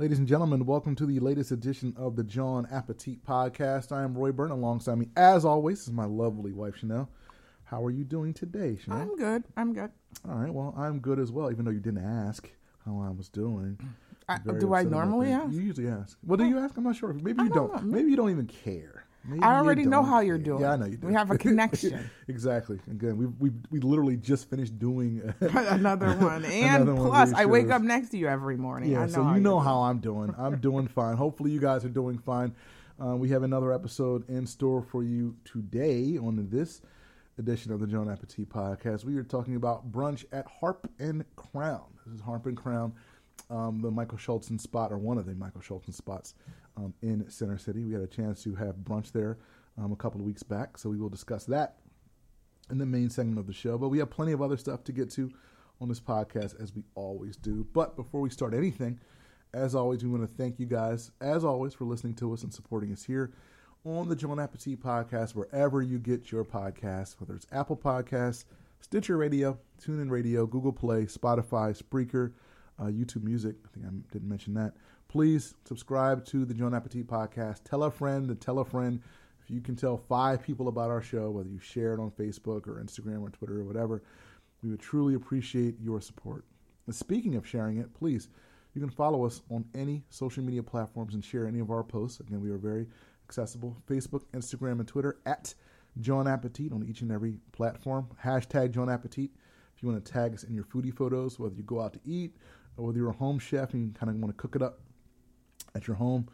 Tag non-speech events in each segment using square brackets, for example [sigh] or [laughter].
Ladies and gentlemen, welcome to the latest edition of the Jawn Appetit Podcast. I am Roy Burton. Alongside me, as always, is my lovely wife Chanel. How are you doing today, Chanel? I'm good. I'm good. All right. Well, I'm good as well, even though you didn't ask how I was doing. I, do I normally ask? You usually ask. Well, do oh. you ask? I'm not sure. Maybe I you don't don't. Maybe you don't even care. Maybe I already know how you're doing. Yeah, I know you do. We have a [laughs] connection. exactly. Again, we we we literally just finished doing [laughs] Another [laughs] one. And Another one plus, I wake up next to you every morning. I Yeah, so you know how I'm doing. I'm doing fine. Hopefully, you guys are doing fine. Uh, we have another episode in store for you today on this edition of the Jawn Appetit podcast. We are talking about brunch at Harp and Crown. This is Harp and Crown, um, the Michael Schulson spot, or one of the Michael Schulson spots um, in Center City. We had a chance to have brunch there um, a couple of weeks back, so we will discuss that in the main segment of the show. But we have plenty of other stuff to get to on this podcast, as we always do. But before we start anything, as always, we want to thank you guys, as always, for listening to us and supporting us here on the Jawn Appetit podcast, wherever you get your podcasts, whether it's Apple Podcasts, Stitcher Radio, TuneIn Radio, Google Play, Spotify, Spreaker, uh, YouTube Music. I think I didn't mention that. Please subscribe to the Jawn Appetit podcast. Tell a friend to tell a friend. If you can tell five people about our show, whether you share it on Facebook or Instagram or Twitter or whatever, we would truly appreciate your support. And speaking of sharing it, please, you can follow us on any social media platforms and share any of our posts. Again, we are very accessible Facebook, Instagram, and Twitter at Jawn Appetit on each and every platform. Hashtag Jawn Appetit. If you want to tag us in your foodie photos, whether you go out to eat whether you're a home chef and you kind of want to cook it up at your home.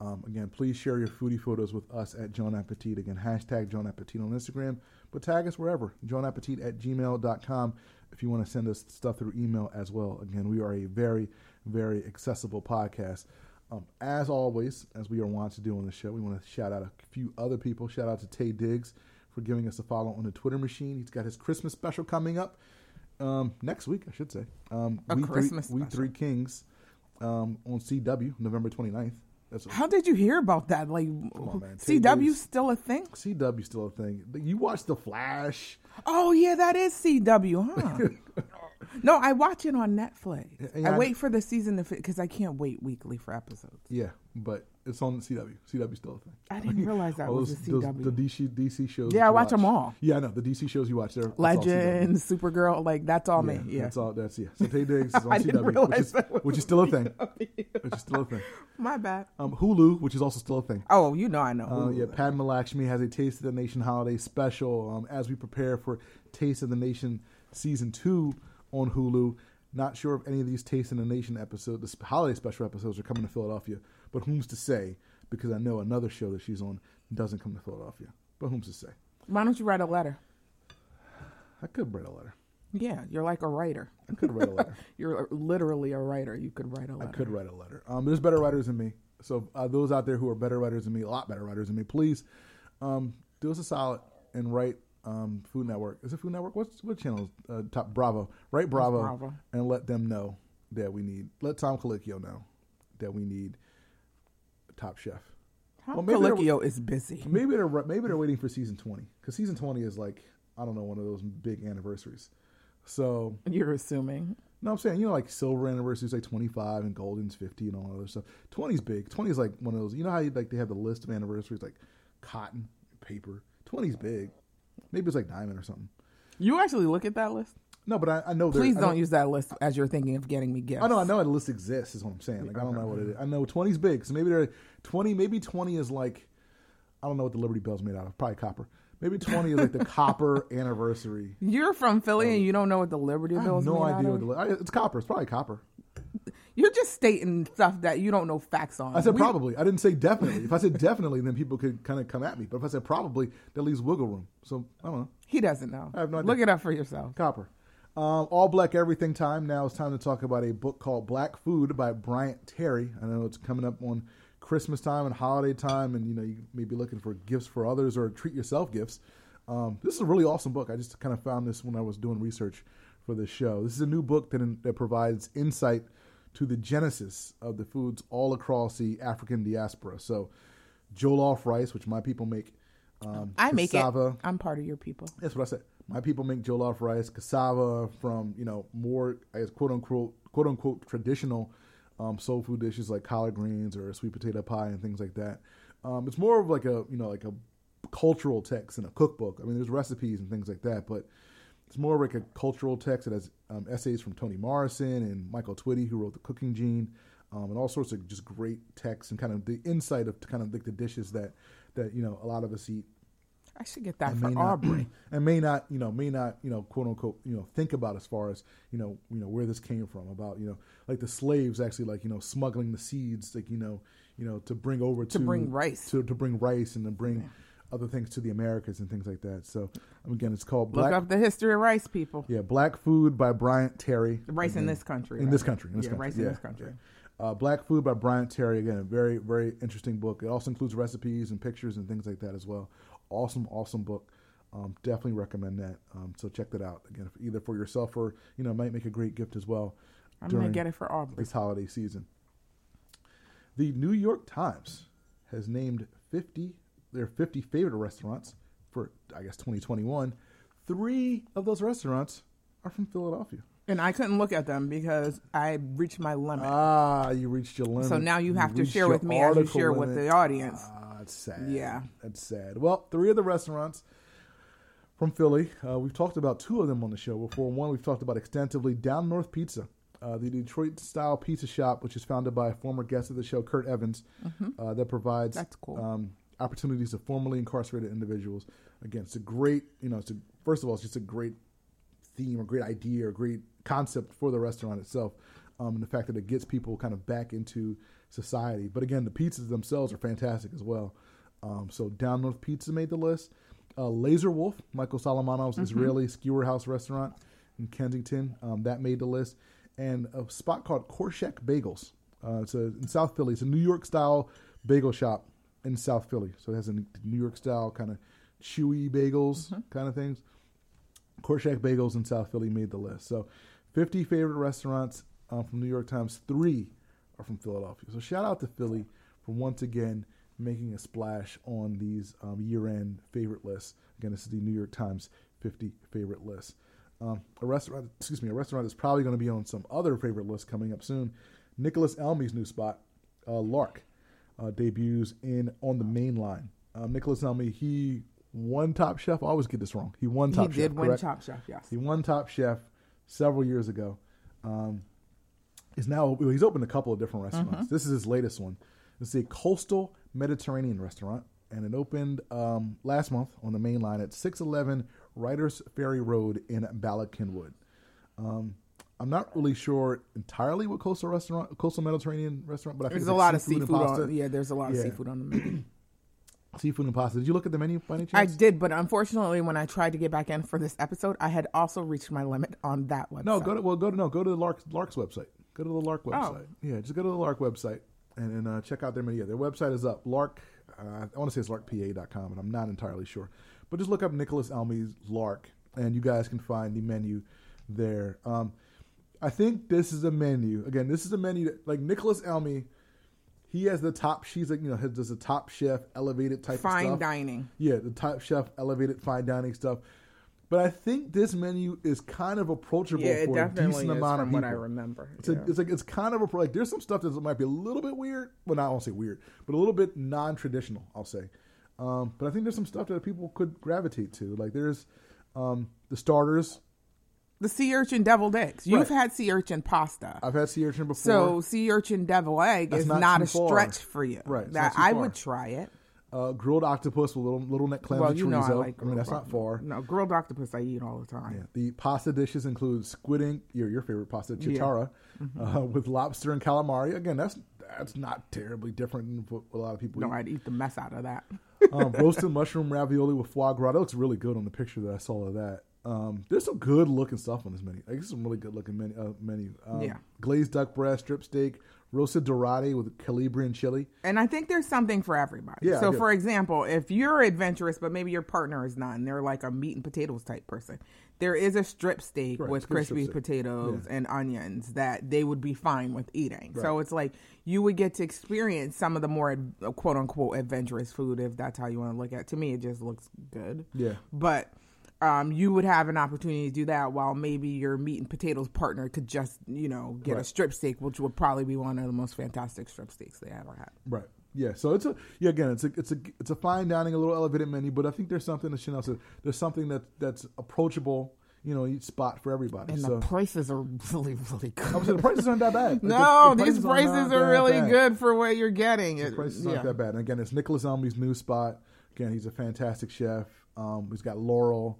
Um, again, please share your foodie photos with us at Jawn Appetit. Again, hashtag Jawn Appetit on Instagram, but tag us wherever. JawnAppetit at gmail.com if you want to send us stuff through email as well. Again, we are a very, very accessible podcast. Um, as always, as we are wont to do on the show, we want to shout out a few other people. Shout out to Taye Diggs for giving us a follow on the Twitter machine. He's got his Christmas special coming up um, next week, I should say. Um, A we Christmas three, We special. Three Kings um, on CW, November 29th. That's How did you hear about that? Like, on, CW still a thing? CW still a thing. You watch The Flash. Oh yeah, that is CW, huh? [laughs] no, I watch it on Netflix. I I- wait for the season to fit because I can't wait weekly for episodes. Yeah, but it's on CW. CW still a thing. I didn't [laughs] realize that was those- CW. the DC DC shows. Yeah, I watch, them all. Yeah, I know the DC shows you watch. They're Legends, Supergirl, like that's all me. Yeah, that's all. That's yeah. So Taye Diggs is [laughs] on CW, which is which is still a thing. which is still a thing. my bad. Um, Hulu, which is also still a thing. Oh, you know I know. Uh, yeah, Padma Lakshmi has a Taste of the Nation holiday special um, as we prepare for Taste of the Nation season two on Hulu. Not sure if any of these Taste of the Nation episodes, the holiday special episodes, are coming to Philadelphia, but whom's to say? Because I know another show that she's on doesn't come to Philadelphia, but whom's to say? Why don't you write a letter? I could write a letter. Yeah, you're like a writer. I could write a letter. [laughs] You're literally a writer. You could write a letter. I could write a letter. Um, there's better writers than me. So uh, those out there who are better writers than me, a lot better writers than me, please um, do us a solid and write um, Food Network. Is it Food Network? What's what channel? is, Uh, top Bravo. Write Bravo, Bravo. and let them know that we need. Let Tom Colicchio know that we need Top Chef. Tom Well, Colicchio is busy. [laughs] Maybe they're maybe they're waiting for season twenty because season twenty is like I don't know one of those big anniversaries. So You're assuming. no, I'm saying you know like silver anniversary is like 25 and golden's 50 and all that other stuff. 20 is big. 20 is like one of those. You know how you, like they have the list of anniversaries like cotton, paper. 20 is big. Maybe it's like diamond or something. You actually look at that list. No, but I, I know. Please I know- don't use that list as you're thinking of getting me gifts. I know. I know a list exists. Is what I'm saying. Like I don't know what it is. I know 20 is big. So maybe they're 20. Maybe 20 is like I don't know what the Liberty Bell's made out of. Probably copper. Maybe 20 is like the [laughs] copper anniversary. You're from Philly and um, you don't know what the Liberty I Bell is no idea what the I- it's copper. It's probably copper. You're just stating stuff that you don't know facts on. I said We- probably. I didn't say definitely. If I said definitely, then people could kind of come at me. But if I said probably, that leaves wiggle room. So I don't know. He doesn't know. I have no idea. Look it up for yourself. Copper. Um, all black everything time. Now it's time to talk about a book called Black Food by Bryant Terry. I know it's coming up on Christmas time and holiday time, and you know you may be looking for gifts for others or treat yourself gifts. Um, this is a really awesome book. I just kind of found this when I was doing research for this show. This is a new book that, that provides insight to the genesis of the foods all across the African diaspora. So, jollof rice, which my people make. Um, I make it. I'm part of your people. that's what I said. My people make jollof rice, cassava from you know more, I guess quote unquote quote unquote traditional um, soul food dishes like collard greens or sweet potato pie and things like that. Um, it's more of like a you know like a cultural text and a cookbook. I mean, there's recipes and things like that, but it's more like a cultural text that has um, essays from Toni Morrison and Michael Twitty, who wrote the Cooking Gene, um, and all sorts of just great texts and kind of the insight of kind of like the dishes that that you know a lot of us eat I should get that for not, [clears throat] Aubrey. and may not, you know, may not, you know, quote unquote, you know, think about as far as, you know, you know where this came from. About, you know, like the slaves actually, like, you know, smuggling the seeds, like, you know, you know, to bring over to, To bring rice. to to bring rice and to bring other things to the Americas and things like that. So again, it's called Look Black. up the history of rice, people. Yeah, Black Food by Bryant Terry. Rice in this country. in right? this country. In this yeah, country. rice yeah, in this country. yeah. Uh, Black Food by Bryant Terry. Again, a very, very interesting book. It also includes recipes and pictures and things like that as well. Awesome, awesome book. Um, definitely recommend that. Um, so check that out again, if, either for yourself or you know might make a great gift as well. I'm gonna get it for Aubrey. this holiday season. The New York Times has named 50 their 50 favorite restaurants for I guess 2021. Three of those restaurants are from Philadelphia. And I couldn't look at them because I reached my limit. Ah, you reached your limit. so now you have to share with me as you share with the audience. Ah, it's sad. Yeah. That's sad. Well, three of the restaurants from Philly. Uh, we've talked about two of them on the show before. One we've talked about extensively. Down North Pizza, uh, the Detroit style pizza shop, which is founded by a former guest of the show, Kurt Evans, uh, that provides Mm-hmm. That's cool. um, opportunities to formerly incarcerated individuals. Again, it's a great, you know, it's a, first of all, it's just a great theme, a great idea, a great concept for the restaurant itself, um, and the fact that it gets people kind of back into society. But again, the pizzas themselves are fantastic as well. Um, so Down North Pizza made the list. Uh, Laser Wolf, Michael Solomonov's Israeli skewer house restaurant in Kensington, um, that made the list. And a spot called Korshak Bagels. Uh, it's a, in South Philly. It's a New York style bagel shop in South Philly. So it has a New York style kind of chewy bagels kind of things. Korshak Bagels in South Philly made the list. So 50 favorite restaurants uh, from New York Times, three are from Philadelphia. So shout out to Philly for once again making a splash on these um, year-end favorite lists. Again, this is the New York Times 50 favorite list. Um, a restaurant, excuse me, a restaurant that's probably going to be on some other favorite list coming up soon. Nicholas Elmi's new spot, uh, Lark, uh, debuts in on the main line. Um, Nicholas Elmi, he won Top Chef. I always get this wrong. He won top chef. he did win correct? Top Chef, yes. He won Top Chef several years ago. Um, is now he's opened a couple of different restaurants. This is his latest one. It's a coastal Mediterranean restaurant, and it opened um, last month on the main line at 611 Righters Ferry Road in Bala Um, I'm not really sure entirely what coastal restaurant, coastal Mediterranean restaurant, but I think There's a lot of seafood and seafood pasta. on. Yeah, there's a lot of Yeah. seafood on the menu. [clears throat] Seafood and pasta. Did you look at the menu by any I did, but unfortunately, when I tried to get back in for this episode, I had also reached my limit on that website. No, go to well, go to no, go to the Lark Lark's website. Go to the Lark Oh. website. Yeah, just go to the Lark website and, and uh, check out their menu. Their website is up. Lark, uh, I want to say it's larkpa.com, and I'm not entirely sure. But just look up Nicholas Elmi's Lark, and you guys can find the menu there. Um, I think this is a menu. Again, this is a menu that, like Nicholas Elmi. He has the top. She's like you know has does a top chef elevated type of fine dining. Yeah, the top chef elevated fine dining stuff. But I think this menu is kind of approachable Yeah, for a decent amount of what people. I remember. It's, a, yeah. it's like it's kind of a like there's some stuff that might be a little bit weird. Well, not I won't say weird, but a little bit non-traditional. I'll say. Um, but I think there's some stuff that people could gravitate to. Like there's um, the starters. the sea urchin deviled eggs. You've Right. had sea urchin pasta. I've had sea urchin before. So sea urchin devil egg That's is not not, a far. stretch for you. Right, That I would try it. Uh, grilled octopus with little little neck clams well, and you know I like. I mean that's not far. No, grilled octopus I eat all the time. Yeah. The pasta dishes include squid ink, your your favorite pasta, Yeah. chitarra, uh, with lobster and calamari. Again, that's that's not terribly different than what a lot of people No, eat. I'd eat the mess out of that. um, roasted mushroom ravioli with foie gras. That looks really good on the picture that I saw of that. Um, there's some good looking stuff on this menu. Like, this is some really good looking menu. Uh, menu. Um, Yeah. Glazed duck breast, strip steak, roasted dorade with Calabrian chili. And I think there's something for everybody. Yeah, so, for example, if you're adventurous, but maybe your partner is not, and they're like a meat and potatoes type person, there is a strip steak Right, with it's good strip crispy potatoes and onions that they would be fine with eating. So it's like you would get to experience some of the more quote unquote adventurous food, if that's how you want to look at it. To me, it just looks good. Yeah. But um, you would have an opportunity to do that while maybe your meat and potatoes partner could just, you know, get a strip steak, which would probably be one of the most fantastic strip steaks they ever had. Right. Yeah. So it's a yeah. Again, it's a it's a it's a fine dining, a little elevated menu, but I think there's something that Chanel said. There's something that that's approachable. You know, each spot for everybody. And so the prices are [laughs] really, really good. I the prices aren't that bad. [laughs] Like, no, the these prices not are really bad. good for what you're getting. The prices aren't that bad. And again, it's Nicholas Elmi's new spot. Again, he's a fantastic chef. Um, he's got Laurel.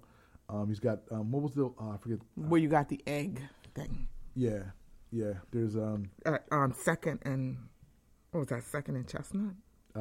Um, he's got um, what was the uh, I forget. Where you got the egg thing. Yeah, yeah. There's um Uh, um, second and what was that? Second and chestnut. uh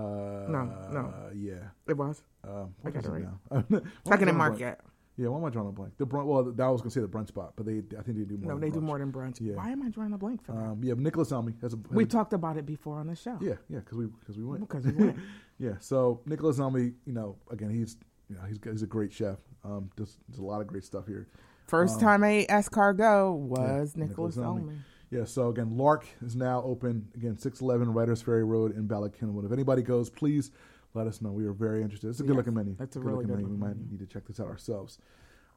no. no. yeah. It was Um, I got it right. now? [laughs] Why am I second and market. Yeah, why am I drawing a blank? The brunch. Well, that was gonna say the brunch spot, but they I think they do more. No, than they do more than brunch. Yeah. Why am I drawing a blank for that? Um, yeah, Nicholas Elmi has a. Has we a- talked about it before on the show. Yeah, yeah, because we because we went. Because we went. [laughs] yeah, so Nicholas Elmi, you know, again, he's you know he's he's a great chef. Um, does, does a lot of great stuff here. First Um, time I ate escargot was Yeah, Nicholas Nicholas Elmi. Yeah, so again, Lark is now open again, six eleven Righters Ferry Road in Cynwyd. If anybody goes, please let us know. We are very interested. It's a good Yes, looking menu. that's a Good really looking good menu. We might need to check this out ourselves.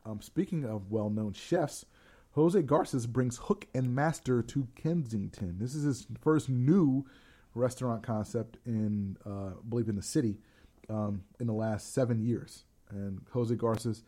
Um, speaking of well known chefs, Jose Garces brings Hook and Master to Kensington. This is his first new restaurant concept in, uh, I believe, in the city um, in the last seven years. And Jose Garces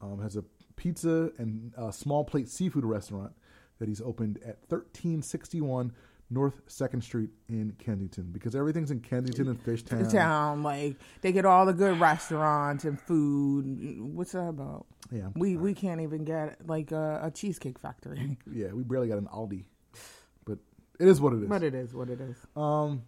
um, has a pizza and uh, small plate seafood restaurant that he's opened at 1361 North Second Street in Kensington because everything's in Kensington and Fishtown. Town, like they get all the good restaurants and food. What's that about? Yeah, We we can't even get like a, a cheesecake factory. yeah, we barely got an Aldi, but it is what it is. But it is what it is. Um,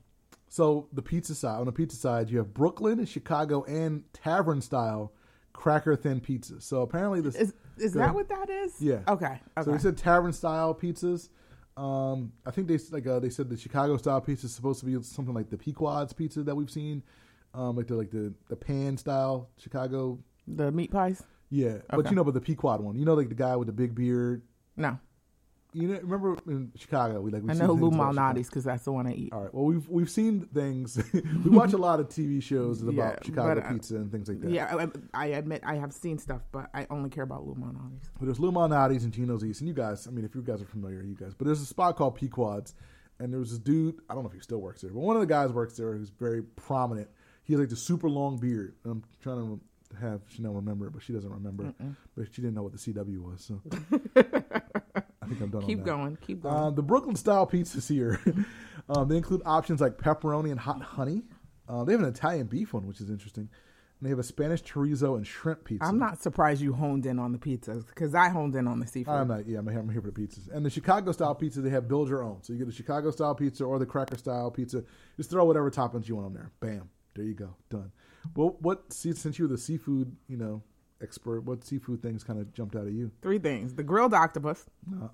so the pizza side on the pizza side, you have Brooklyn, and Chicago, and tavern style cracker thin pizza. So apparently this Is is that what that is? Yeah. Okay. Okay. So they said tavern style pizzas. Um, I think they like uh, they said the Chicago style pizza is supposed to be something like the Pequod's pizza that we've seen, um, like the like the the pan style Chicago. the meat pies? Yeah, but you know, but the Pequod one, you know, like the guy with the big beard. No, You know, remember in Chicago, we like we I know Lou things about Chicago. Malnati's because that's the one I eat. All right. Well, we've we've seen things. [laughs] we watch a lot of TV shows about Yeah, Chicago pizza and things like that. Yeah, I, I admit I have seen stuff, but I only care about Lou Malnati's. But there's Lou Malnati's and Gino's East, and you guys. I mean, if you guys are familiar, you guys. But there's a spot called Pequod's, and there was this dude. I don't know if he still works there, but one of the guys works there who's very prominent. He has like the super long beard. I'm trying to have Chanel remember it, but she doesn't remember. But she didn't know what the CW was, so [laughs] think I'm done. on Keep going, keep going. Uh, the Brooklyn style pizzas here. [laughs] um, they include options like pepperoni and hot honey. Uh, they have an Italian beef one, which is interesting. And they have a Spanish chorizo and shrimp pizza. I'm not surprised you honed in on the pizzas because I honed in on the seafood. I'm not. Yeah, I'm here, I'm here for the pizzas. And the Chicago style pizza, they have build your own. So you get a Chicago style pizza or the cracker style pizza. Just throw whatever toppings you want on there. Bam. There you go. Done. Well, what since you're the seafood, you know, expert, what seafood things kind of jumped out at you? Three things: the grilled octopus,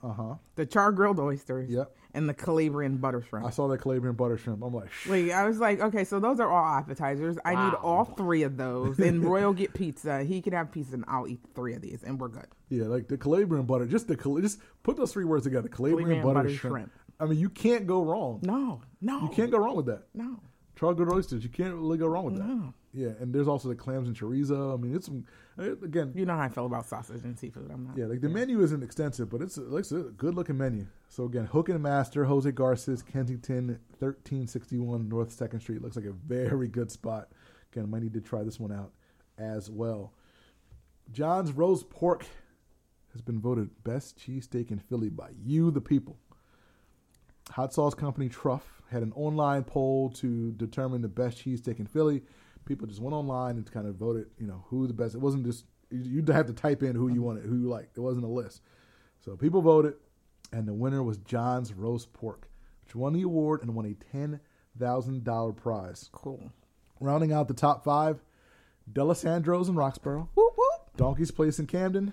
Uh huh. the char grilled oysters, Yep. and the Calabrian butter shrimp. I saw that Calabrian butter shrimp. I'm like, wait, I was like, okay, so those are all appetizers. I need all three of those. And Royal get pizza. He can have pizza, and I'll eat three of these, and we're good. Yeah, like the Calabrian butter. Just the Cal- just put those three words together. Calabrian, Calabrian butter, butter shrimp. shrimp. I mean, you can't go wrong. No, no, You can't go wrong with that. No, Char grilled oysters. You can't really go wrong with that. no. Yeah, and there's also the clams and chorizo. I mean, it's some uh, again. You know how I feel about sausage and seafood. I'm not. Yeah, like the menu isn't extensive, but it's, it's a good looking menu. So again, Hook and Master, Jose Garces, Kensington, thirteen sixty one North Second Street. Looks like a very good spot. Again, I might need to try this one out as well. John's roast pork has been voted best cheesesteak in Philly by you, the people. Hot sauce company Truff had an online poll to determine the best cheesesteak in Philly. People just went online and kind of voted, you know, who the best. It wasn't just you you'd have to type in who you wanted, who you liked. It wasn't a list. So people voted, and the winner was John's roast pork, which won the award and won a ten thousand dollar prize. Cool. Rounding out the top five, Dalessandro's in Roxborough, Whoop whoop. Donkey's Place in Camden,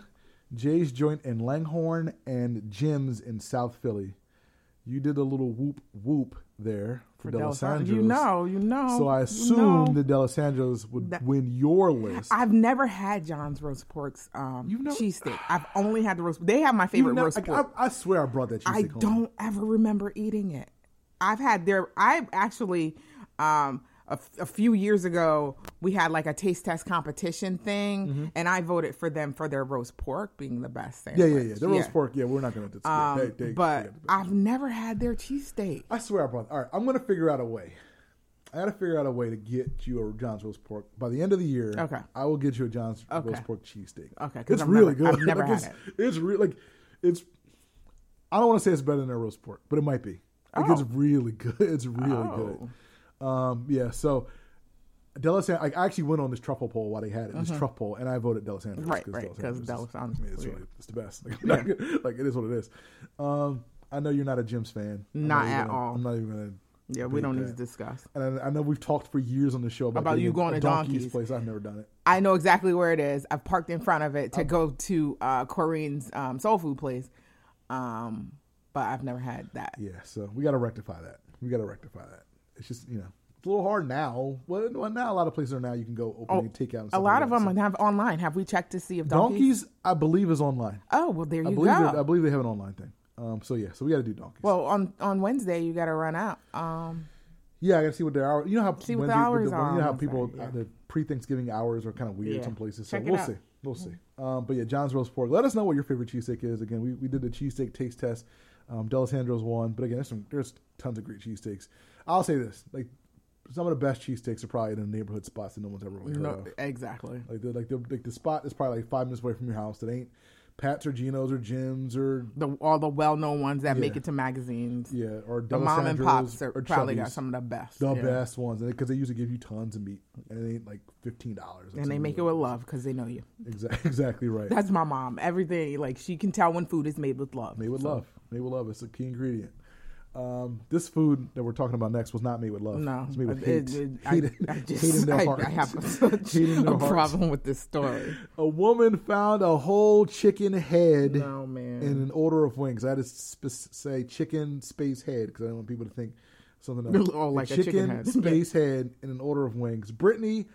Jay's Joint in Langhorne, and Jim's in South Philly. You did a little whoop whoop there for, For Dalessandro's. You know, you know. So I you assumed know. the Dalessandro's would That- win your list. I've never had John's roast pork's um, You've never- cheesesteak. [sighs] I've only had the roast. They have my You favorite know, roast I, pork. I, I swear I brought that cheesesteak I home. don't ever remember eating it. I've had their. I actually, um, a, a few years ago we had like a taste test competition thing, Mm-hmm. and I voted for them for their roast pork being the best thing. Yeah, yeah, yeah. The roast pork. Yeah, we're not going to. Um, they, they, but I've never had their cheesesteak. I swear, I brought. All right, I'm going to figure out a way. I got to figure out a way to get you a John's roast pork by the end of the year. Okay. I will get you a John's Okay. roast pork cheesesteak. Okay, it's I've really never- good. I've never [laughs] Like, had it's, It's really like it's. I don't want to say it's better than their roast pork, but it might be. Like, It's Oh. really good. [laughs] It's really Oh. good. Um, yeah. So. Dalessandro, I actually went on this truffle poll while they had it, this truffle poll, and I voted Dalessandro. Mm-hmm. Right, right, 'cause Dalessandro's I mean, it's, really, it's the best. [laughs] Like, I'm not gonna- like, it is what it is. Um, I know you're not a Jim's fan. I'm Not at gonna- all. I'm not even gonna Yeah, we don't need to discuss. and I, I know we've talked for years on the show about, About you going to Donkey's Donkey's. place. I've never done it. I know exactly where it is. I've parked in front of it to go to uh, Corinne's um, soul food place, um, but I've never had that. Yeah, so we got to rectify that. We got to rectify that. It's just you know it's a little hard now. Well, now a lot of places are now you can go open Oh, and take out. And A lot like of that. them So have online. Have we checked to see if donkeys? donkeys, I believe, is online. Oh well, there I you believe go. it, I believe they have an online thing. Um, so yeah, so we got to do donkeys. well, on on Wednesday you got to run out. Um, yeah, I got to see what their hours. You know how See what the hours the- are You know how people yeah. uh, the pre-Thanksgiving hours are kind of weird Yeah. some places. So Check we'll see. We'll see. Um, but yeah, John's roast pork. Let us know what your favorite cheesesteak is. Again, we, we did the cheesesteak taste test. Um, Dalessandro's one, but again, there's some there's tons of great cheesesteaks. I'll say this: like some of the best cheesesteaks are probably in the neighborhood spots that no one's ever really heard no, of. exactly. Like the like the like the spot is probably like five minutes away from your house. That ain't Pat's or Geno's or Jim's or The all the well known ones that make it to magazines. yeah or The mom and pops are probably got some of the best. the yeah. best ones because they usually give you tons of meat and it ain't like fifteen dollars. And they make it with love because they know you. exactly [laughs] exactly right. That's my mom. Everything like she can tell when food is made with love. Made with So, love. Made with love. It's a key ingredient. Um, this food that we're talking about next was not made with love. No, it's made with it- hate. it- hate, I, I just [laughs] hate in their I, hearts. I have such Hate in their a hearts. problem with this story. [laughs] A woman found a whole chicken head No man. in an order of wings. I had to sp- say chicken space head because I don't want people to think something else. [laughs] Oh, like a chicken head. space head in an order of wings. Brittany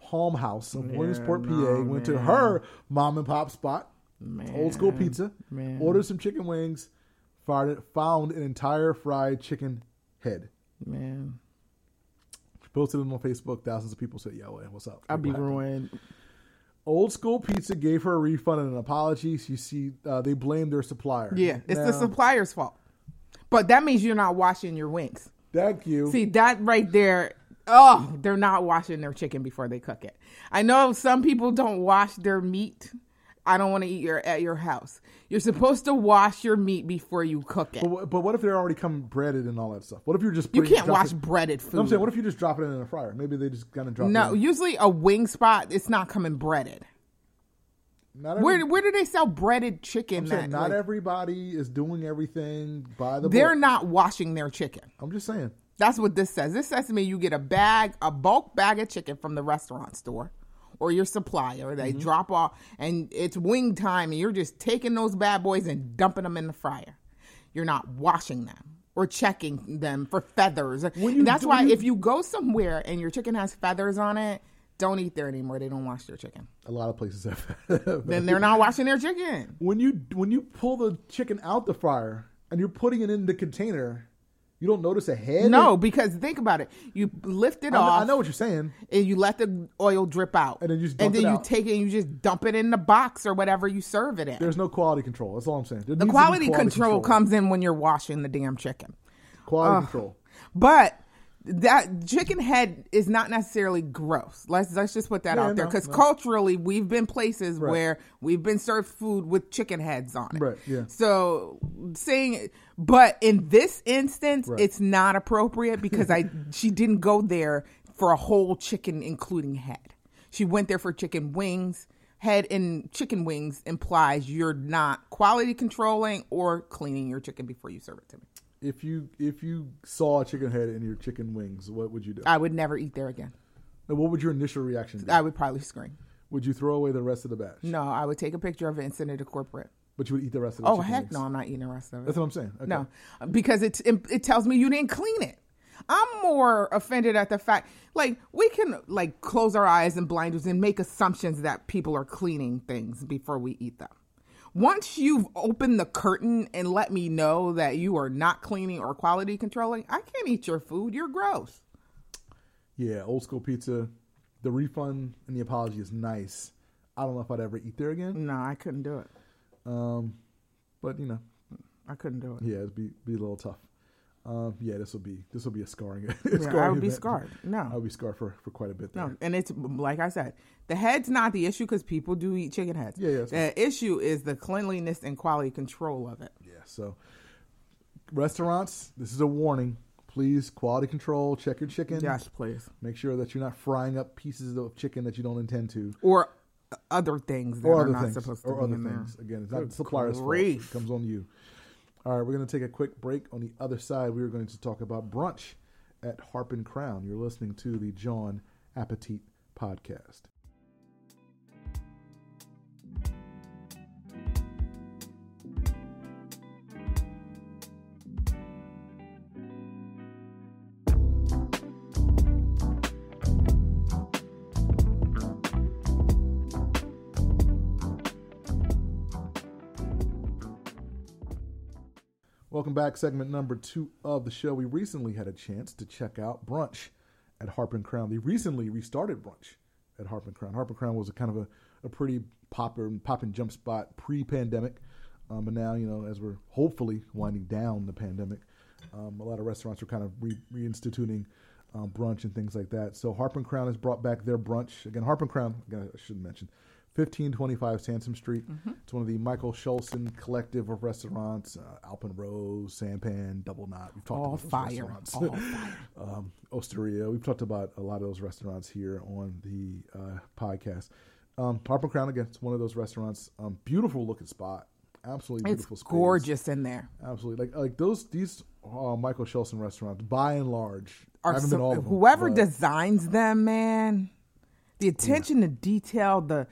Palmhouse of Yeah, Williamsport, PA, no, went to her mom and pop spot, man. old school pizza, Man. ordered some chicken wings, found an entire fried chicken head. Man, Posted it on Facebook. Thousands of people said, "Yo, what's up?" I'd be ruined. Old School Pizza gave her a refund and an apology. You see, uh, they blamed their supplier. Yeah, it's the supplier's fault. But that means you're not washing your wings. Thank you. See that right there. Oh, they're not washing their chicken before they cook it. I know some people don't wash their meat. I don't want to eat your at your house. You're supposed to wash your meat before you cook it. but, what- but what if they're already come breaded and all that stuff? What if you're just You putting- can't drop wash it- breaded No, I'm saying, what if you just drop it in a fryer? Maybe they just kind of drop No, it. in. usually a wing spot, it's not coming breaded. Not every, Where where do they sell breaded chicken? I'm saying that, not like- everybody is doing everything by the they're book. not washing their chicken. I'm just saying. That's what this says. This says to me you get a bag, a bulk bag of chicken from the restaurant store or your supplier. They Mm-hmm. drop off and it's wing time and you're just taking those bad boys and dumping them in the fryer. You're not washing them or checking them for feathers. that's why you- if you go somewhere and your chicken has feathers on it, don't eat there anymore. They don't wash their chicken. A lot of places have. [laughs] Then they're not washing their chicken. when you when you pull the chicken out the fryer and you're putting it in the container, you don't notice a head. No, because think about it. You lift it I know, off. I know what you're saying. and you let the oil drip out, And then you just and then you out. take it and you just dump it in the box or whatever you serve it in. There's no quality control. That's all I'm saying. There the be quality, control, comes in when you're washing the damn chicken. Quality control. But that chicken head is not necessarily gross. Let's let's just put that Yeah, out there no, because no. culturally we've been places Right. where we've been served food with chicken heads on it. Right, yeah. So saying, but in this instance, Right. it's not appropriate because I [laughs] she didn't go there for a whole chicken, including head. She went there for chicken wings. Head and chicken wings implies you're not quality controlling or cleaning your chicken before you serve it to me. If you if you saw a chicken head in your chicken wings, what would you do? I would never eat there again. Now, what would your initial reaction be? I would probably scream. would you throw away the rest of the batch? No, I would take a picture of it and send it to corporate. But you would eat the rest of the Oh heck wings. no, I'm not eating the rest of it. That's what I'm saying. Okay. No, because it's it tells me you didn't clean it. I'm more offended at the fact like we can like close our eyes and blinders and make assumptions that people are cleaning things before we eat them. Once you've opened the curtain and let me know that you are not cleaning or quality controlling, I can't eat your food. You're gross. Yeah, old school pizza. The refund and the apology is nice. I don't know if I'd ever eat there again. No, I couldn't do it. Um, but you know, I couldn't do it. yeah, it'd be be a little tough. Um, yeah, this will be this will be a scarring. [laughs] a Yeah, I scarring would be event. scarred. No. I would be scarred for, for quite a bit there. No, and it's like I said, the head's not the issue because people do eat chicken heads. Yeah, yeah, The issue is the cleanliness and quality control of it. Yeah, so restaurants, this is a warning. Please quality control. Check your chicken. Yes, please. Make sure that you're not frying up pieces of chicken that you don't intend to. Or other things that or are not things, supposed to or be other in things. there. Again, it's not Good the supplier's fault. It comes on you. All right, we're going to take a quick break. On the other side, we are going to talk about brunch at Harp and Crown. You're listening to the Jawn Appetit podcast. Welcome back, segment number two of the show. We recently had a chance to check out brunch at Harp and Crown. They recently restarted brunch at Harp and Crown. Harp and Crown was a kind of a, a pretty popper pop and jump spot pre-pandemic, um, but now you know as we're hopefully winding down the pandemic, um, a lot of restaurants are kind of re- reinstituting um, brunch and things like that. So Harp and Crown has brought back their brunch again. Harp and Crown, again, I shouldn't mention. 1525 Sansom Street. It's one of the Michael Schulson collective of restaurants. Uh, Alpen Rose, Sampan, Double Knot. We've talked All about fire. restaurants. All [laughs] fire. um, Osteria. We've talked about a lot of those restaurants here on the uh, podcast. Um, Harper Crown again. It's one of those restaurants. Um, beautiful looking spot. Absolutely It's beautiful. space. gorgeous in there. Absolutely, like like those these uh, Michael Schulson restaurants. By and large, I haven't so- been all of them, whoever but- designs them, man, the attention to detail, the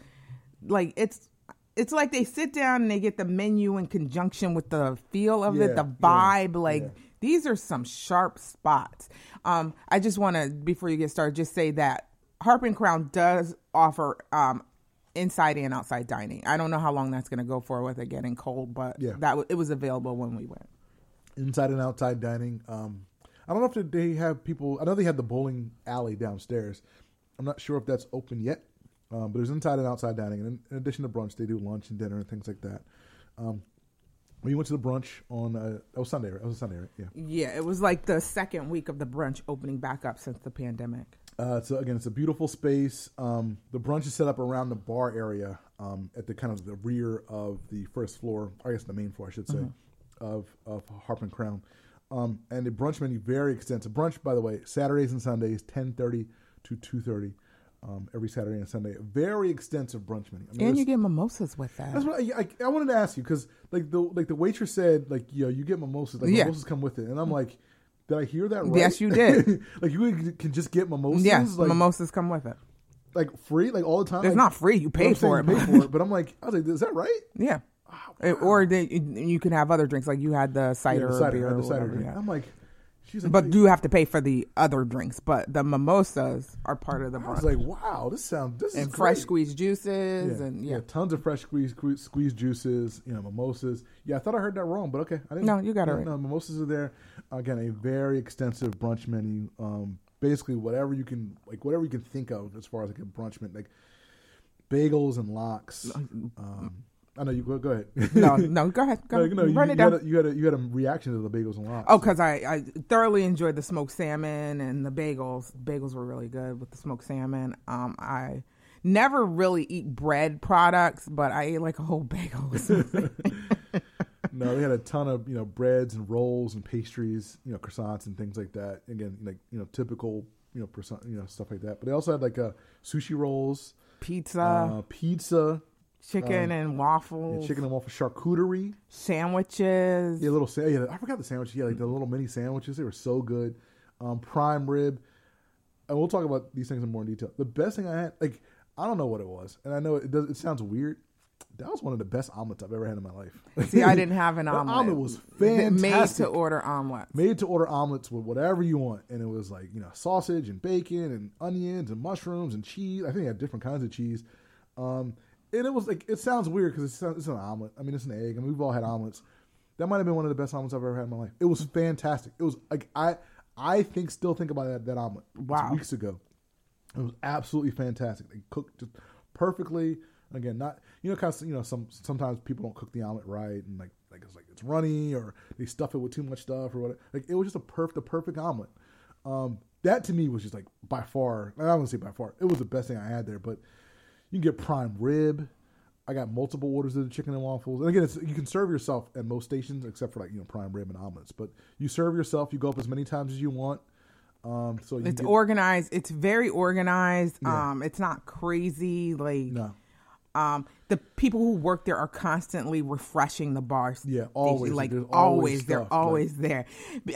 like it's it's like they sit down and they get the menu in conjunction with the feel of Yeah, it, the yeah, vibe. Like yeah. these are some sharp spots. Um, I just want to before you get started, just say that Harp and Crown does offer um inside and outside dining. I don't know how long that's going to go for with it getting cold, but Yeah. that w- it was available when we went. inside and outside dining. Um, I don't know if they have people. I know they have the bowling alley downstairs. I'm not sure if that's open yet, um, but there's inside and outside dining. And in, in addition to brunch, they do lunch and dinner and things like that. Um, we went to the brunch on uh, was Sunday. Right? That was Sunday, right? Yeah. Yeah, it was like the second week of the brunch opening back up since the pandemic. Uh, so again, it's a beautiful space. Um, the brunch is set up around the bar area um, at the kind of the rear of the first floor, I guess the main floor, I should say, of of Harp and Crown. Um, and the brunch menu very extensive. Brunch, by the way, Saturdays and Sundays, ten thirty to two thirty, um, every Saturday and Sunday. Very extensive brunch menu. I mean, And you get mimosas with that. that's what I, I, I wanted to ask you because like the like the waitress said like you know you get mimosas like Yeah. mimosas come with it and I'm like did I hear that right? Yes, you did. [laughs] like you can just get mimosas Yes, like, mimosas come with it. like free like all the time. It's like, not free. You pay for it. you pay for it, but I'm like I was like is that right? yeah. Uh, Or they, you can have other drinks, like you had the cider, yeah, the cider, beer, the cider drink. yeah. I'm like like But you have to pay for the other drinks. But the mimosas are part of the I was like wow this sounds this is and fresh great. squeezed juices, Yeah, and yeah. yeah. tons of fresh squeeze, squeeze squeezed juices, you know, mimosas. Yeah, I thought I heard that wrong, but okay, I didn't. No, you got it no, right. No, mimosas are there. Again, a very extensive brunch menu. Um, basically, whatever you can, like whatever you can think of as far as like a brunch menu, like bagels and lox. Um, I know you go. Go ahead. No, no, [laughs] go ahead. Go, No, no, you, run you it down. Had a, you had a you had a reaction to the bagels and lox. Oh, because I, I thoroughly enjoyed the smoked salmon and the bagels. Bagels were really good with the smoked salmon. Um, I never really eat bread products, but I ate like a whole [laughs] bagel. [laughs] No, they had a ton of you know breads and rolls and pastries, you know croissants and things like that. Again, like you know typical you know perso- you know stuff like that. But they also had like uh, sushi rolls, Pizza, uh, pizza, chicken and yeah, waffles, chicken and waffle charcuterie. sandwiches. Yeah, little sa- yeah, I forgot the sandwiches. Yeah, like the little mini sandwiches. They were so good. Um, prime rib. And we'll talk about these things in more detail. The best thing I had, like I don't know what it was, and I know it does. It sounds weird. That was one of the best omelets I've ever had in my life. See, I didn't [laughs] have an omelet. omelet was Made fantastic. to order omelets. made to order omelets with whatever you want, and it was like you know sausage and bacon and onions and mushrooms and cheese. I think they had different kinds of cheese, um, and it was like it sounds weird because it's, it's an omelet. I mean, it's an egg, and we've all had omelets. That might have been one of the best omelets I've ever had in my life. It was fantastic. It was like I I think still think about that, that omelet. Wow. weeks ago. It was absolutely fantastic. They cooked just perfectly. Again, not you know, kind of you know, some sometimes people don't cook the omelet right, and like like it's like it's runny or they stuff it with too much stuff or whatever. Like it was just a perfect, a perfect omelet. Um, that to me was just like by far. I don't want to say by far. It was the best thing I had there. But you can get prime rib. I got multiple orders of the chicken and waffles. And again, it's, you can serve yourself at most stations except for like you know prime rib and omelets. But you serve yourself. You go up as many times as you want. Um, so you It's get, organized. It's very organized. Yeah. Um, it's not crazy. Like no. Um, the people who work there are constantly refreshing the bars. Yeah, always. Like always, always they're stuff, always there.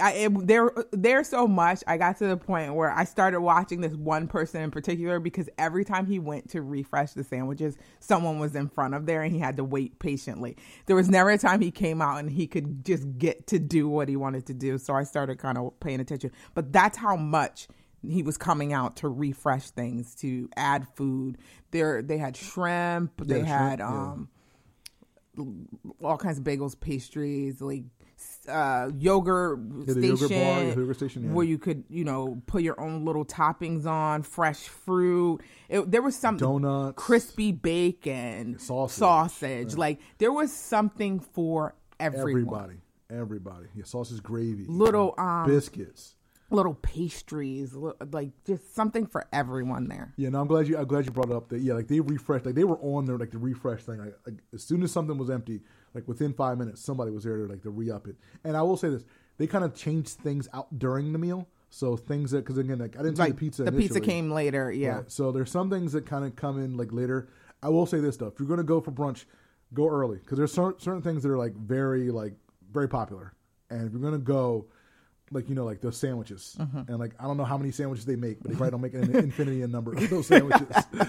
I, it, they're so much. I got to the point where I started watching this one person in particular because every time he went to refresh the sandwiches, someone was in front of there and he had to wait patiently. There was never a time he came out and he could just get to do what he wanted to do. So I started kind of paying attention. But that's how much he was coming out to refresh things, to add food. There, they had shrimp. They shrimp, had yeah. um, all kinds of bagels, pastries, like uh, yogurt Yeah, station, yogurt bar, yogurt station, yeah. where you could, you know, put your own little toppings on, fresh fruit. It, there was some Donuts. crispy bacon, Sausage. sausage. Like there was something for everyone. Everybody. Everybody. Yeah, sausage gravy. Little, um, biscuits. Little pastries, like just something for everyone there. Yeah, no, I'm glad you. I'm glad you brought it up. That yeah, like they refreshed, like they were on there, like the refresh thing. Like, like as soon as something was empty, like within five minutes, somebody was there to like to re up it. And I will say this: they kind of changed things out during the meal. So things that because again, like I didn't see Like the pizza. the pizza came later. Yeah. Right. So there's some things that kind of come in like later. I will say this though: if you're going to go for brunch, go early because there's cer- certain things that are like very like very popular. And if you're going to go, like you know, like those sandwiches, Mm-hmm. and like I don't know how many sandwiches they make, but they probably don't make an [laughs] infinity in number of those sandwiches. [laughs] but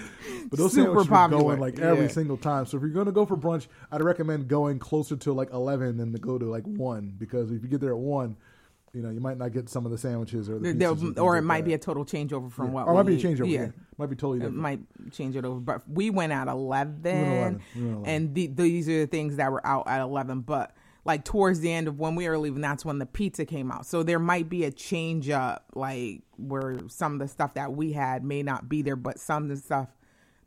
those Super sandwiches are popular, going like every yeah. single time. So if you're going to go for brunch, I'd recommend going closer to like 11 than to go to like one because if you get there at one. You know, you might not get some of the sandwiches or the There- there- and things or it like might that. be a total changeover from what or it might be a changeover. Yeah. Yeah. might be totally It might change it over, but we went at 11, 11. We went 11. and the, these are the things that were out at 11 but like towards the end of when we were leaving that's when the pizza came out. So there might be a change up like where some of the stuff that we had may not be there but some of the stuff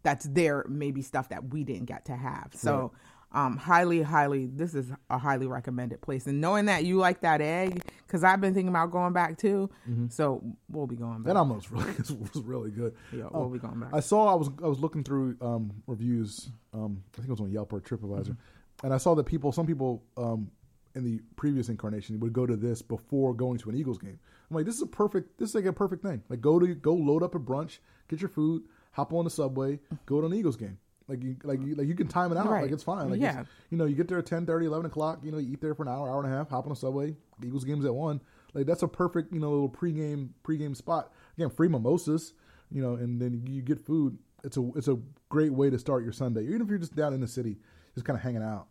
that's there may be stuff that we didn't get to have. So um, highly highly this is a highly recommended place. And knowing that you like that egg because i've been thinking about going back too. So we'll be going back. That almost [laughs] really was really good. yeah, we'll be going back. I saw I was I was looking through um, reviews. Um, I think it was on Yelp or TripAdvisor, and I saw that people, some people um, in the previous incarnation would go to this before going to an Eagles game. I'm like, this is a perfect. This is like a perfect thing. Like, go to go load up a brunch, get your food, hop on the subway, go to an Eagles game. Like you, like you, like you can time it out. Right. Like it's fine. Like Yeah. you know, you get there at 10, 30, 11 o'clock. You know, you eat there for an hour, hour and a half. Hop on the subway. Eagles games at one. Like that's a perfect, you know, little pregame pregame spot. Again, free mimosas. You know, and then you get food. It's a it's a great way to start your Sunday. Even if you're just down in the city, just kind of hanging out.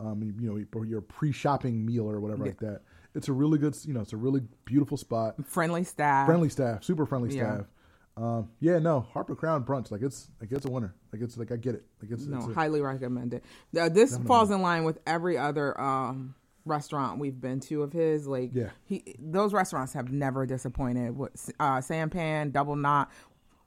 Um, you, know, for your pre-shopping meal or whatever like that. It's a really good, you know, it's a really beautiful spot. friendly staff Friendly staff, super friendly Yeah. staff. Um, yeah, no, Harper Crown brunch, like it's like it's a winner. Like it's like I get it. Like it's, No, it's highly recommend it. Uh, this falls in line with every other um, restaurant we've been to of his. Like, Yeah. he those restaurants have never disappointed. What uh, Sampan, Double Knot,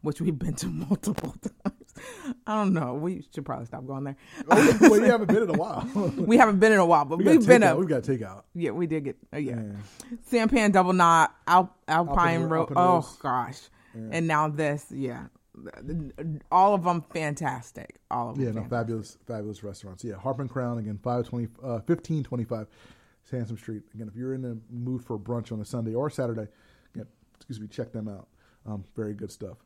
which we've been to [laughs] multiple times. [laughs] I don't know. We should probably stop going there. oh, [laughs] well, you haven't been in a while. [laughs] we haven't been in a while, but we have been takeout. up. We've got takeout. Yeah, we did get. Uh, yeah. Yeah. Sampan, Double Knot, Al, Alpine Ro- Road. Oh gosh, and now this. Yeah, all of them fantastic. All of them. Yeah, no, fantastic. fabulous, fabulous restaurants. Yeah, Harper and Crown again, 520, uh, 1525 Sansom Street. Again, if you're in the mood for brunch on a Sunday or Saturday, again, excuse me, check them out. Um, very good stuff.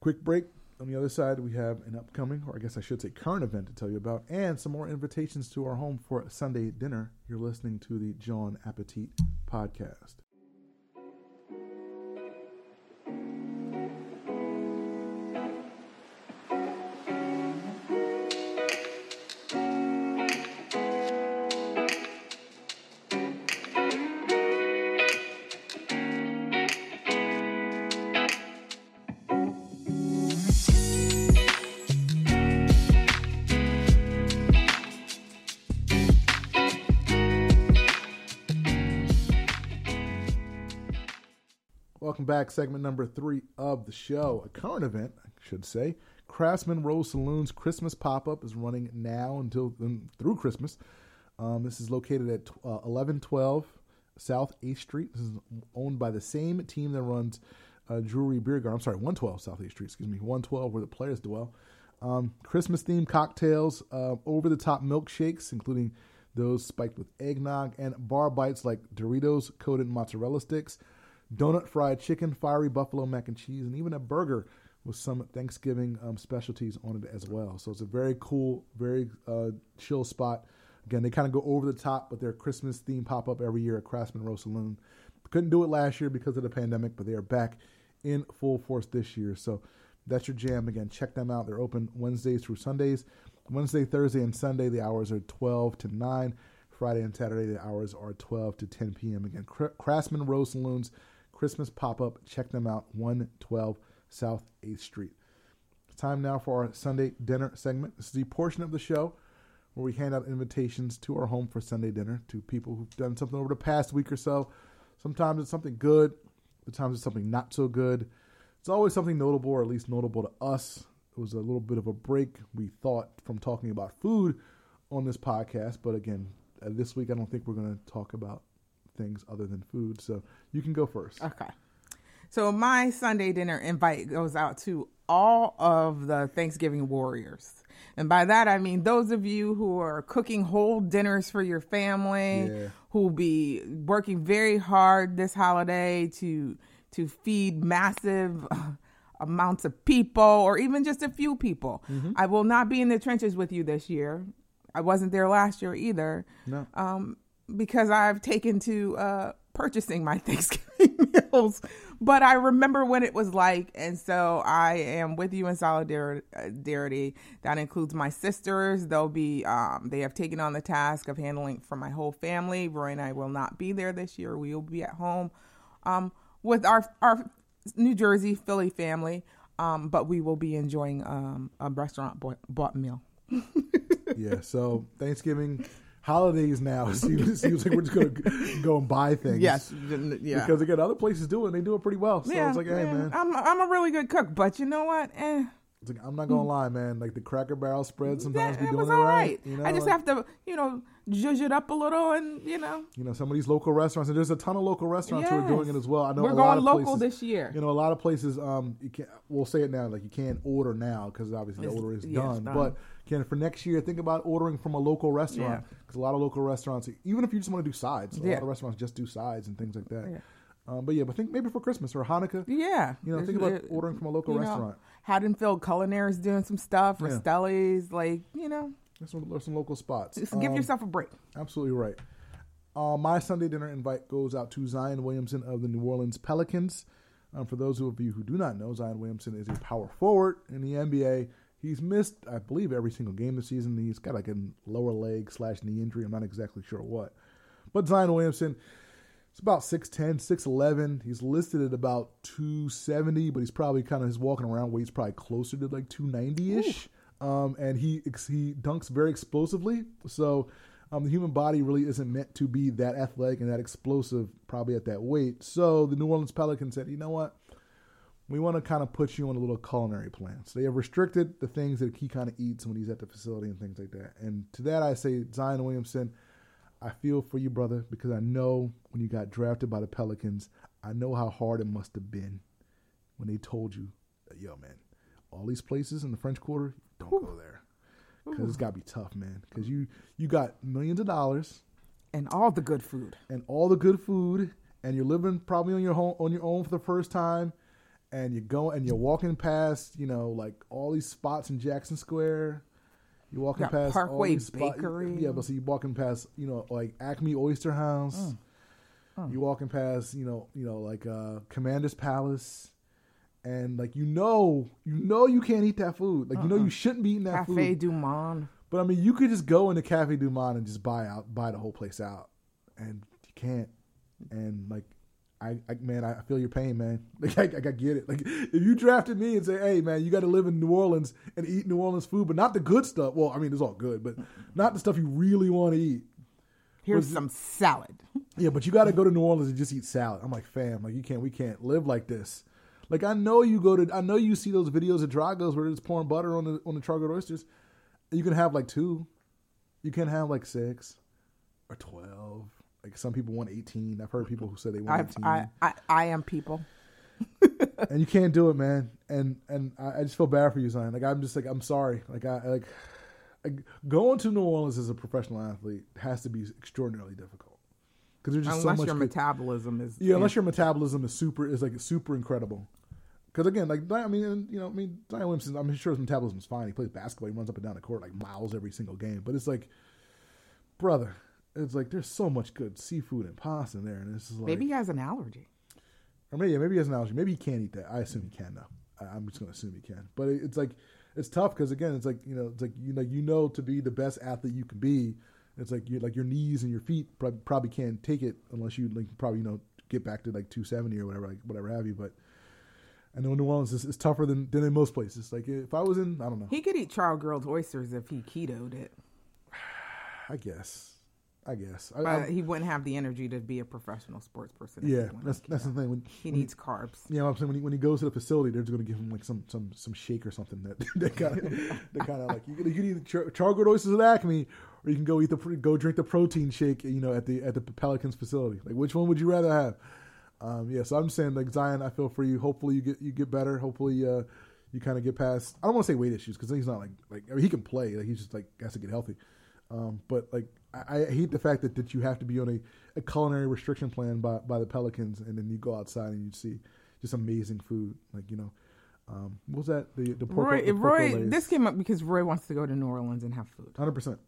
Quick break. On the other side, we have an upcoming, or I guess I should say current event to tell you about, and some more invitations to our home for Sunday dinner. You're listening to the Jawn Appetit podcast. Back. Segment number three of the show. A current event, I should say. Craftsman Row Saloon's Christmas pop up is running now until um, through Christmas. Um, this is located at uh, 1112 South 8th Street. This is owned by the same team that runs uh, Drury Beer Garden. I'm sorry, 112 South 8th Street, excuse me, 112 where the players dwell. Um, Christmas themed cocktails, uh, over the top milkshakes, including those spiked with eggnog, and bar bites like Doritos coated mozzarella sticks, donut fried chicken, fiery buffalo mac and cheese, and even a burger with some Thanksgiving um, specialties on it as well. So it's a very cool, very uh, chill spot. Again, they kind of go over the top, but their Christmas theme pop up every year at Craftsman Row Saloon. Couldn't do it last year because of the pandemic, but they are back in full force this year. So that's your jam. Again, check them out. They're open Wednesdays through Sundays. Wednesday, Thursday, and Sunday, the hours are 12 to 9. Friday and Saturday, the hours are 12 to 10 p.m. Again, Craftsman Row Saloons Christmas pop up. Check them out, 112 South 8th Street. It's time now for our Sunday dinner segment. This is the portion of the show where we hand out invitations to our home for Sunday dinner to people who've done something over the past week or so. Sometimes it's something good, sometimes it's something not so good. It's always something notable, or at least notable to us. It was a little bit of a break, we thought, from talking about food on this podcast. But again, uh, this week I don't think we're going to talk about things other than food. So you can go first. Okay. So my Sunday dinner invite goes out to all of the Thanksgiving warriors. And by that I mean those of you who are cooking whole dinners for your family, yeah. who will be working very hard this holiday to to feed massive [laughs] amounts of people or even just a few people. Mm-hmm. I will not be in the trenches with you this year. I wasn't there last year either. No. Um, because I've taken to uh, purchasing my [laughs] Thanksgiving meals, but I remember when it was like, and so I am with you in solidarity. That includes my sisters. They'll be, um, they have taken on the task of handling for my whole family. Roy and I will not be there this year. We will be at home um, with our our New Jersey Philly family, um, but we will be enjoying um, a restaurant bought meal. [laughs] yeah. So Thanksgiving holidays now [laughs] it seems, seems like we're just going to go and buy things. Yes, yeah. Because again, other places do it and they do it pretty well. So yeah, it's like, hey, man. I'm, I'm a really good cook, but you know what? Eh. Like, I'm not gonna lie, man. Like the Cracker Barrel spread sometimes be doing it right. right. You know, I just like, have to, you know, zhuzh it up a little, and you know, you know, some of these local restaurants, and there's a ton of local restaurants yes. who are doing it as well. I know we're a going lot of local places, this year. You know, a lot of places, um, you can't. We'll say it now, like you can't order now because obviously it's, the order is yeah, done. done. But can for next year, think about ordering from a local restaurant because yeah. a lot of local restaurants, even if you just want to do sides, a lot of restaurants just do sides and things like that. Yeah. Um, but yeah, but think maybe for Christmas or Hanukkah. Yeah, you know, think about it, ordering from a local restaurant. Know, Haddonfield Culinary is doing some stuff. Yeah. Rastelli's, like you know, there's some, there's some local spots. Just give um, yourself a break. Absolutely right. Uh, my Sunday dinner invite goes out to Zion Williamson of the New Orleans Pelicans. Um, for those of you who do not know, Zion Williamson is a power forward in the NBA. He's missed, I believe, every single game this season. He's got like a lower leg slash knee injury. I'm not exactly sure what. But Zion Williamson, it's about 6'10, 6'11. He's listed at about 270, but he's probably kind of his walking around weight is probably closer to like 290 ish. Um, and he he dunks very explosively. So um, the human body really isn't meant to be that athletic and that explosive, probably at that weight. So the New Orleans Pelicans said, you know what? we want to kind of put you on a little culinary plan. So they have restricted the things that he kind of eats when he's at the facility and things like that. And to that, I say, Zion Williamson, I feel for you, brother, because I know when you got drafted by the Pelicans, I know how hard it must have been when they told you, yo, man, all these places in the French Quarter, don't Ooh. go there. Because it's got to be tough, man. Because you, you got millions of dollars. And all the good food. And all the good food. And you're living probably on your home on your own for the first time and you go and you're walking past, you know, like all these spots in Jackson Square. You're walking past Parkway Bakery. yeah, but so you're walking past, you know, like Acme Oyster House. Mm. Mm. You're walking past, you know, you know, like uh, Commander's Palace, and like you know, you know, you can't eat that food. Like uh-uh. you know, you uh-uh. shouldn't be eating that Cafe food. Cafe Du Monde. But I mean, you could just go into Cafe Du Monde and just buy out, buy the whole place out, and you can't. And like I, I, man, I feel your pain, man. [laughs] Like I, I, get it. Like if you drafted me and say, hey, man, you got to live in New Orleans and eat New Orleans food, but not the good stuff. Well, I mean, it's all good, but not the stuff you really want to eat. Here's it- some salad. Yeah, but you got to go to New Orleans and just eat salad. I'm like, fam, like you can't, we can't live like this. Like I know you go to, I know you see those videos of Drago's where it's pouring butter on the on the charcoal oysters. You can have like two, you can have like six or twelve. Like some people want eighteen. I've heard people who say they want I've, eighteen, I, I, I am people. [laughs] and you can't do it, man. And and I, I just feel bad for you, Zion. Like I'm just like I'm sorry. Like I like, like going to New Orleans as a professional athlete has to be extraordinarily difficult because there's just Unless so much your good- metabolism is. Yeah, unless your metabolism is super is like super incredible. Because again, like I mean, you know, I mean, Zion Williamson, I'm sure his metabolism is fine. He plays basketball, he runs up and down the court like miles every single game. But it's like, brother, it's like there's so much good seafood and pasta in there, and it's like Maybe he has an allergy. or maybe yeah, maybe he has an allergy. Maybe he can't eat that. I assume he can though. I, I'm just gonna assume he can. But it, it's like it's tough because again, it's like you know, it's like you know, you know, to be the best athlete you can be, it's like you like your knees and your feet prob- probably can't take it unless you like probably you know get back to like 270 or whatever, like whatever have you. But I know New Orleans is, is tougher than than in most places. Like if I was in, I don't know. He could eat charred grilled oysters if he ketoed it, [sighs] I guess, I guess. I, but I, he wouldn't have the energy to be a professional sports person. if yeah, that's that's the thing. When, He when needs carbs. Yeah, I'm saying when he, when he goes to the facility, they're just going to give him like some some some shake or something that [laughs] that kind of that kind of like you you can eat char- charcoal oysters at Acme, or you can go eat the go drink the protein shake, you know, at the at the Pelicans facility. Like, which one would you rather have? Um, yeah, so I'm saying like Zion, I feel for you. Hopefully you get you get better. Hopefully uh, you kind of get past. I don't want to say weight issues because he's not like like I mean, he can play. Like he's just like has to get healthy. Um, but like I, I hate the fact that, that you have to be on a, a culinary restriction plan by, by the Pelicans, and then you go outside and you see just amazing food. Like you know, um, what was that? The the porco, Roy, the porco Roy, this came up because Roy wants to go to New Orleans and have food. Hundred percent.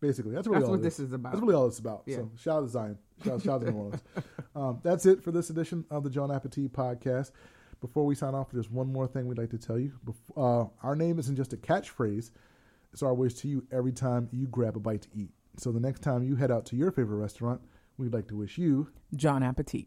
Basically, that's really That's all what this is about. That's really all it's about. Yeah. So shout out to Zion. Shout, shout out to New [laughs] Orleans. Um, that's it for this edition of the Jawn Appetit podcast. Before we sign off, there's one more thing we'd like to tell you. Uh, our name isn't just a catchphrase; it's our wish to you every time you grab a bite to eat. So the next time you head out to your favorite restaurant, we'd like to wish you Jawn Appetit.